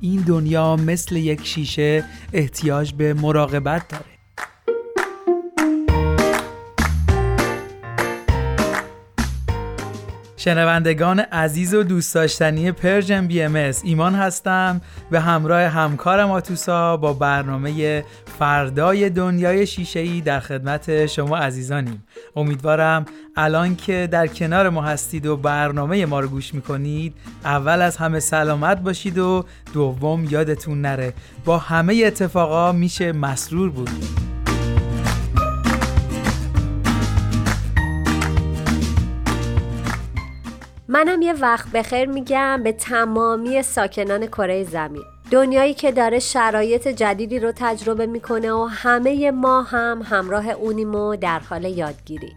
این دنیا مثل یک شیشه احتیاج به مراقبت داره. شنوندگان عزیز و دوست داشتنی پرژن بی ام ایمان هستم به همراه همکارم آتوسا با برنامه فردای دنیای شیشه در خدمت شما عزیزانیم. امیدوارم الان که در کنار ما هستید و برنامه ما رو گوش می‌کنید اول از همه سلامت باشید و دوم یادتون نره. با همه اتفاقا میشه مسرور بود. منم یه وقت بخیر میگم به تمامی ساکنان کره زمین. دنیایی که داره شرایط جدیدی رو تجربه می‌کنه و همه ما هم همراه اونیم و در حال یادگیری.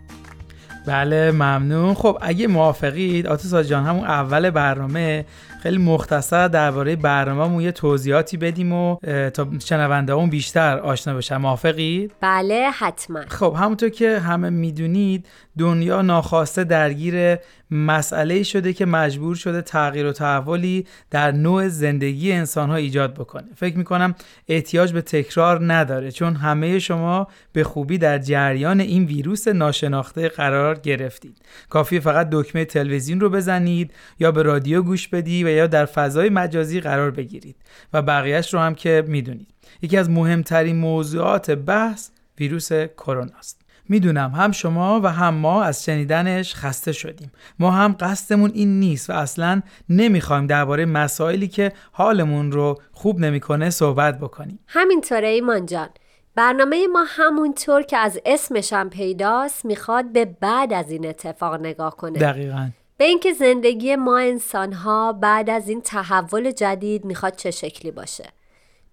بله ممنون. خب اگه موافقید آتوسا جان همون اول برنامه خیلی مختصر درباره برنامه‌مون یه توضیحاتی بدیم و تا شنونده اون بیشتر آشنا بشن. موافقید؟ بله حتما. خب همونطور که همه می‌دونید دنیا ناخواسته درگیر مسئله شده که مجبور شده تغییر و تحولی در نوع زندگی انسان ها ایجاد بکنه. فکر می‌کنم احتیاج به تکرار نداره چون همه شما به خوبی در جریان این ویروس ناشناخته قرار گرفتید. کافی فقط دکمه تلویزیون رو بزنید یا به رادیو گوش بدی و یا در فضای مجازی قرار بگیرید و بقیهش رو هم که می‌دونید. یکی از مهمترین موضوعات بحث ویروس کرونا است. می‌دونم هم شما و هم ما از شنیدنش خسته شدیم. ما هم قصدمون این نیست و اصلا نمی‌خوایم درباره مسائلی که حالمون رو خوب نمی‌کنه صحبت بکنیم. همینطوره ایمان جان. برنامه ما همونطور که از اسمش هم پیداست می‌خواد به بعد از این اتفاق نگاه کنه. دقیقا. به اینکه زندگی ما انسانها بعد از این تحول جدید می‌خواد چه شکلی باشه.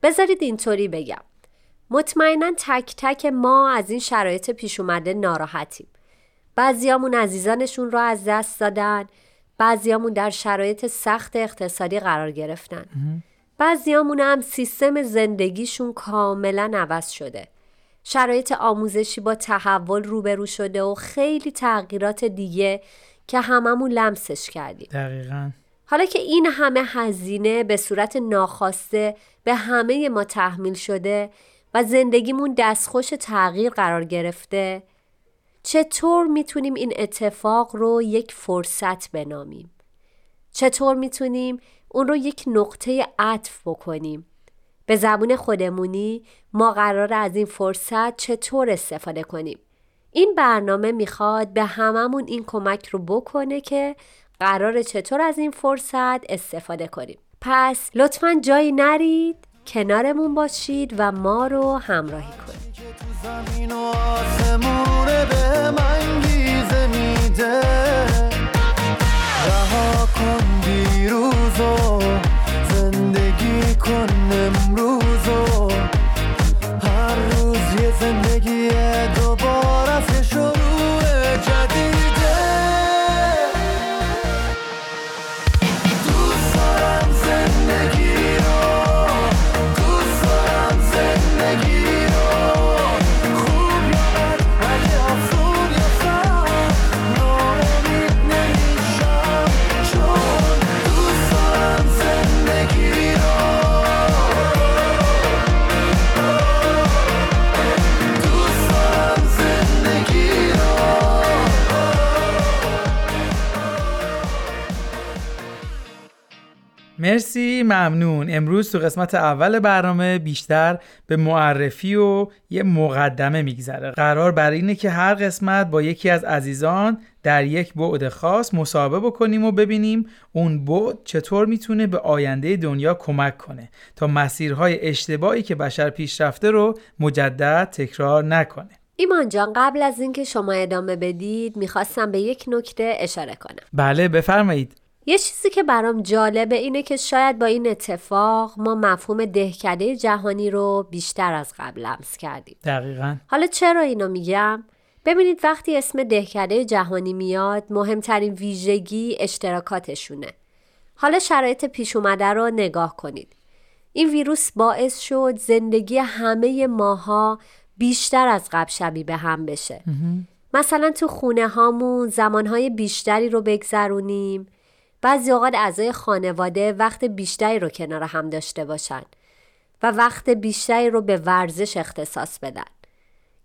بذارید اینطوری بگم. مطمئنا تک تک ما از این شرایط پیش اومده ناراحتیم. بعضیامون عزیزانشون رو از دست دادن. بعضیامون در شرایط سخت اقتصادی قرار گرفتن. بعضیامون هم سیستم زندگیشون کاملا عوض شده. شرایط آموزشی با تحول روبرو شده و خیلی تغییرات دیگه که هممون لمسش کردیم دقیقا حالا که این همه هزینه به صورت ناخواسته به همه ما تحمیل شده و زندگیمون دستخوش تغییر قرار گرفته چطور می‌تونیم این اتفاق رو یک فرصت بنامیم؟ چطور می‌تونیم اون رو یک نقطه عطف بکنیم؟ به زبون خودمونی ما قرار از این فرصت چطور استفاده کنیم؟ این برنامه می‌خواد به هممون این کمک رو بکنه که قرار چطور از این فرصت استفاده کنیم. پس لطفا جایی نرید کنارمون باشید و ما رو همراهی کنید. رها کن دیروز زندگی کن امروز. مرسی ممنون. امروز تو قسمت اول برنامه بیشتر به معرفی و یه مقدمه میگذره. قرار بر اینه که هر قسمت با یکی از عزیزان در یک بعد خاص مصاحبه بکنیم و ببینیم اون بعد چطور می‌تونه به آینده دنیا کمک کنه تا مسیرهای اشتباهی که بشر پیش رفته رو مجدد تکرار نکنه. ایمان جان قبل از اینکه شما ادامه بدید می‌خواستم به یک نکته اشاره کنم. بله بفرمایید. یه چیزی که برام جالبه اینه که شاید با این اتفاق ما مفهوم دهکده جهانی رو بیشتر از قبل لمس کردیم. دقیقا. حالا چرا اینو میگم؟ ببینید وقتی اسم دهکده جهانی میاد مهمترین ویژگی اشتراکاتشونه. حالا شرایط پیش اومده رو نگاه کنید. این ویروس باعث شد زندگی همه ماها بیشتر از قبل شبیه به هم بشه. مثلا تو خونه هامون زمانهای بیشتری رو بگذرونیم. بعضی اوقات اعضای خانواده وقت بیشتری رو کنار هم داشته باشن و وقت بیشتری رو به ورزش اختصاص بدن.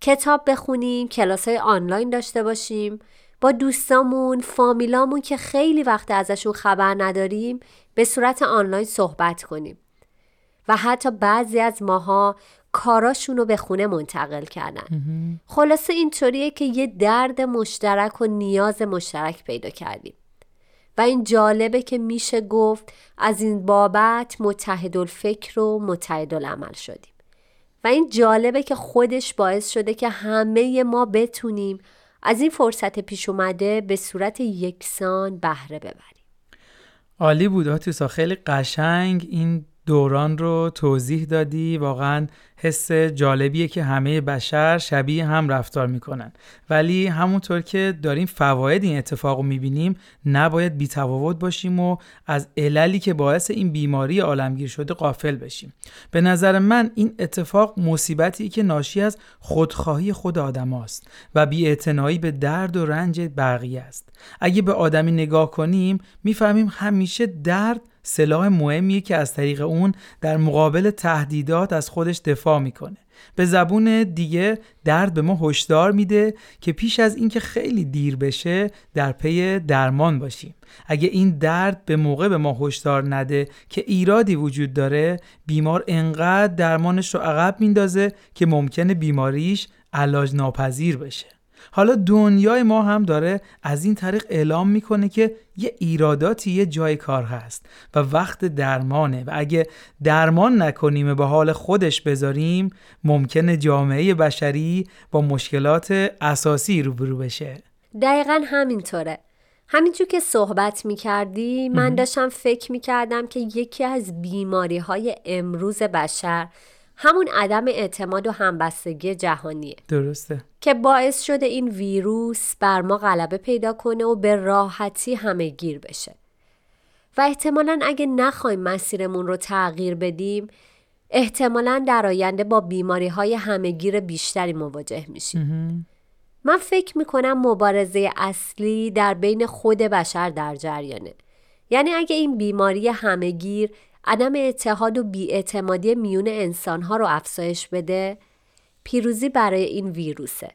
کتاب بخونیم کلاس های آنلاین داشته باشیم با دوستامون فامیلامون که خیلی وقت ازشون خبر نداریم به صورت آنلاین صحبت کنیم. و حتی بعضی از ماها کاراشون رو به خونه منتقل کردن. خلاصه اینطوریه که یه درد مشترک و نیاز مشترک پیدا کردیم. و این جالبه که میشه گفت از این بابت متحد الفکر و متحد العمل شدیم. و این جالبه که خودش باعث شده که همه ما بتونیم از این فرصت پیش اومده به صورت یکسان بهره ببریم. عالی بود آتیسا خیلی قشنگ این دوران رو توضیح دادی. واقعا حس جالبیه که همه بشر شبیه هم رفتار می‌کنن. ولی همونطور که داریم فواید این اتفاق رو می‌بینیم نباید بیتفاوت باشیم و از عللی که باعث این بیماری عالمگیر شده قافل بشیم. به نظر من این اتفاق مصیبتی که ناشی از خودخواهی خود آدم است و بیاعتنایی به درد و رنج بقیه است. اگه به آدمی نگاه کنیم می‌فهمیم همیشه درد سلاح مهمیه که از طریق اون در مقابل تهدیدات از خودش دفاع می‌کنه. به زبون دیگه درد به ما هشدار میده که پیش از اینکه خیلی دیر بشه در پی درمان باشیم. اگه این درد به موقع به ما هشدار نده که ایرادی وجود داره بیمار انقدر درمانش رو عقب میندازه که ممکنه بیماریش علاج ناپذیر بشه. حالا دنیای ما هم داره از این طریق اعلام می‌کنه که یه ایراداتی یه جای کار هست و وقت درمانه و اگه درمان نکنیم به حال خودش بذاریم ممکنه جامعه بشری با مشکلات اساسی روبرو بشه. دقیقا همینطوره. همینجور که صحبت می کردی من داشتم فکر می کردم که یکی از بیماری های امروز بشر همون عدم اعتماد و همبستگی جهانیه. درسته. که باعث شده این ویروس بر ما غلبه پیدا کنه و به راحتی همه گیر بشه. و احتمالا اگه نخوایم مسیرمون رو تغییر بدیم احتمالا در آینده با بیماری های همهگیر بیشتری مواجه میشیم. من فکر می‌کنم مبارزه اصلی در بین خود بشر در جریانه. یعنی اگه این بیماری همهگیر عدم اتحاد و بیاعتمادی میون انسانها رو افزایش بده پیروزی برای این ویروسه.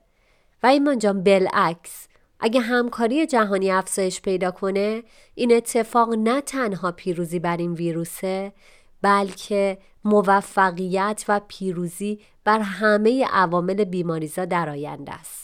و ایمان جان بالعکس اگه همکاری جهانی افزایش پیدا کنه این اتفاق نه تنها پیروزی بر این ویروسه بلکه موفقیت و پیروزی بر همه عوامل بیماریزا در آینده است.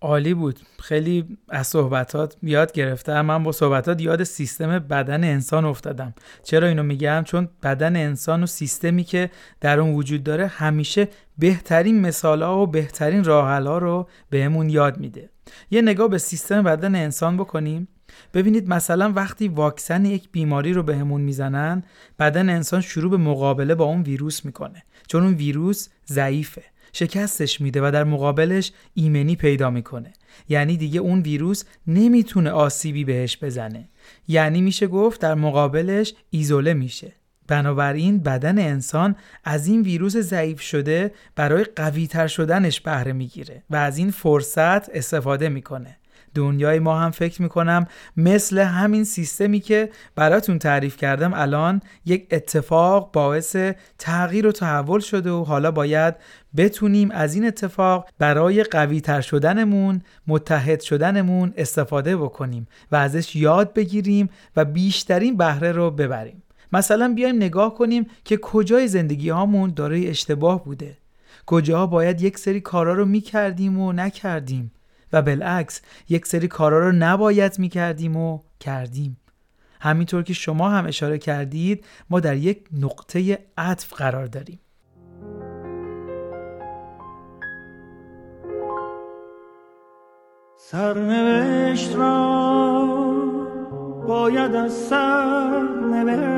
عالی بود. خیلی از صحبتات یاد گرفتم. من با صحبتات یاد سیستم بدن انسان افتادم. چرا اینو میگم؟ چون بدن انسان و سیستمی که در اون وجود داره همیشه بهترین مثالا و بهترین راهلا رو بهمون یاد میده. یه نگاه به سیستم بدن انسان بکنیم. ببینید مثلا وقتی واکسن یک بیماری رو بهمون می‌زنن بدن انسان شروع به مقابله با اون ویروس می‌کنه. چون اون ویروس ضعیفه. شکستش میده و در مقابلش ایمنی پیدا می‌کنه. یعنی دیگه اون ویروس نمی‌تونه آسیبی بهش بزنه. یعنی میشه گفت در مقابلش ایزوله میشه. بنابراین بدن انسان از این ویروس ضعیف شده برای قویتر شدنش بهره می‌گیره و از این فرصت استفاده می‌کنه. دنیای ما هم فکر می‌کنم مثل همین سیستمی که براتون تعریف کردم الان یک اتفاق باعث تغییر و تحول شده و حالا باید بتونیم از این اتفاق برای قوی تر شدنمون متحد شدنمون استفاده بکنیم و ازش یاد بگیریم و بیشترین بهره رو ببریم. مثلا بیایم نگاه کنیم که کجای زندگی هامون دارای اشتباه بوده. کجاها باید یک سری کارا رو می‌کردیم و نکردیم. و بالعکس یک سری کارا رو نباید می‌کردیم و کردیم. همینطور که شما هم اشاره کردید ما در یک نقطه عطف قرار داریم. سرنوشت را باید از سر نوشت.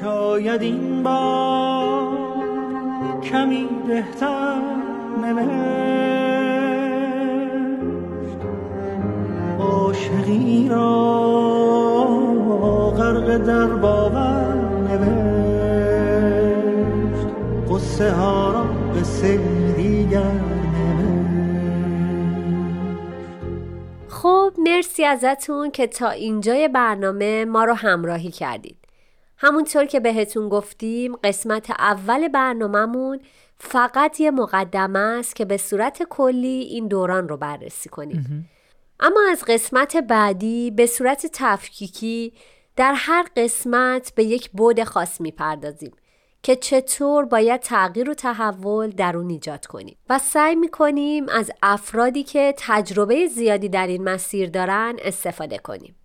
شاید این بار کمی بهتر نوشت عاشقی را غرق در باور نوشت قصه ها را به دیگر خب مرسی ازتون که تا اینجای برنامه ما رو همراهی کردید. همونطور که بهتون گفتیم قسمت اول برنامهمون فقط یه مقدمه است که به صورت کلی این دوران رو بررسی کنیم. اما از قسمت بعدی به صورت تفکیکی در هر قسمت به یک بود خاص می‌پردازیم که چطور باید تغییر و تحول در اون ایجاد کنیم. و سعی می‌کنیم از افرادی که تجربه زیادی در این مسیر دارن استفاده کنیم.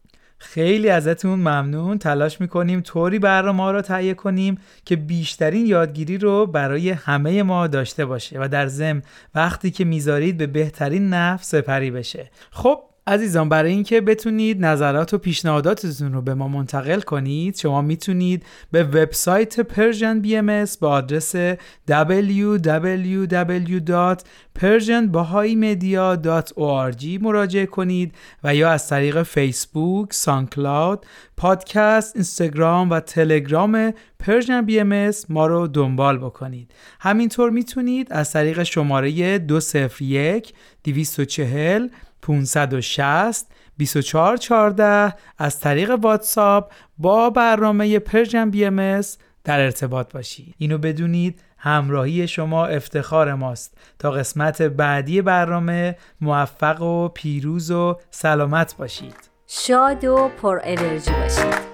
خیلی ازتون ممنون. تلاش می‌کنیم طوری برنامه رو تهیه کنیم که بیشترین یادگیری رو برای همه ما داشته باشه و در ضمن وقتی که می‌ذارید به بهترین نفس سپری بشه. خب عزیزان برای اینکه بتونید نظرات و پیشنهاداتتون رو به ما منتقل کنید شما می‌تونید به وبسایت Persian BM به آدرس www.persianbahaimedia.org مراجعه کنید و یا از طریق فیسبوک، سانکلاود، پادکست، اینستاگرام و تلگرام Persian BM ما رو دنبال بکنید. همینطور می‌تونید از طریق شماره 201 240 560 2414 از طریق واتساپ با برنامه Persian BM در ارتباط باشید. اینو بدونید همراهی شما افتخار ماست. تا قسمت بعدی برنامه موفق و پیروز و سلامت باشید. شاد و پر انرژی باشید.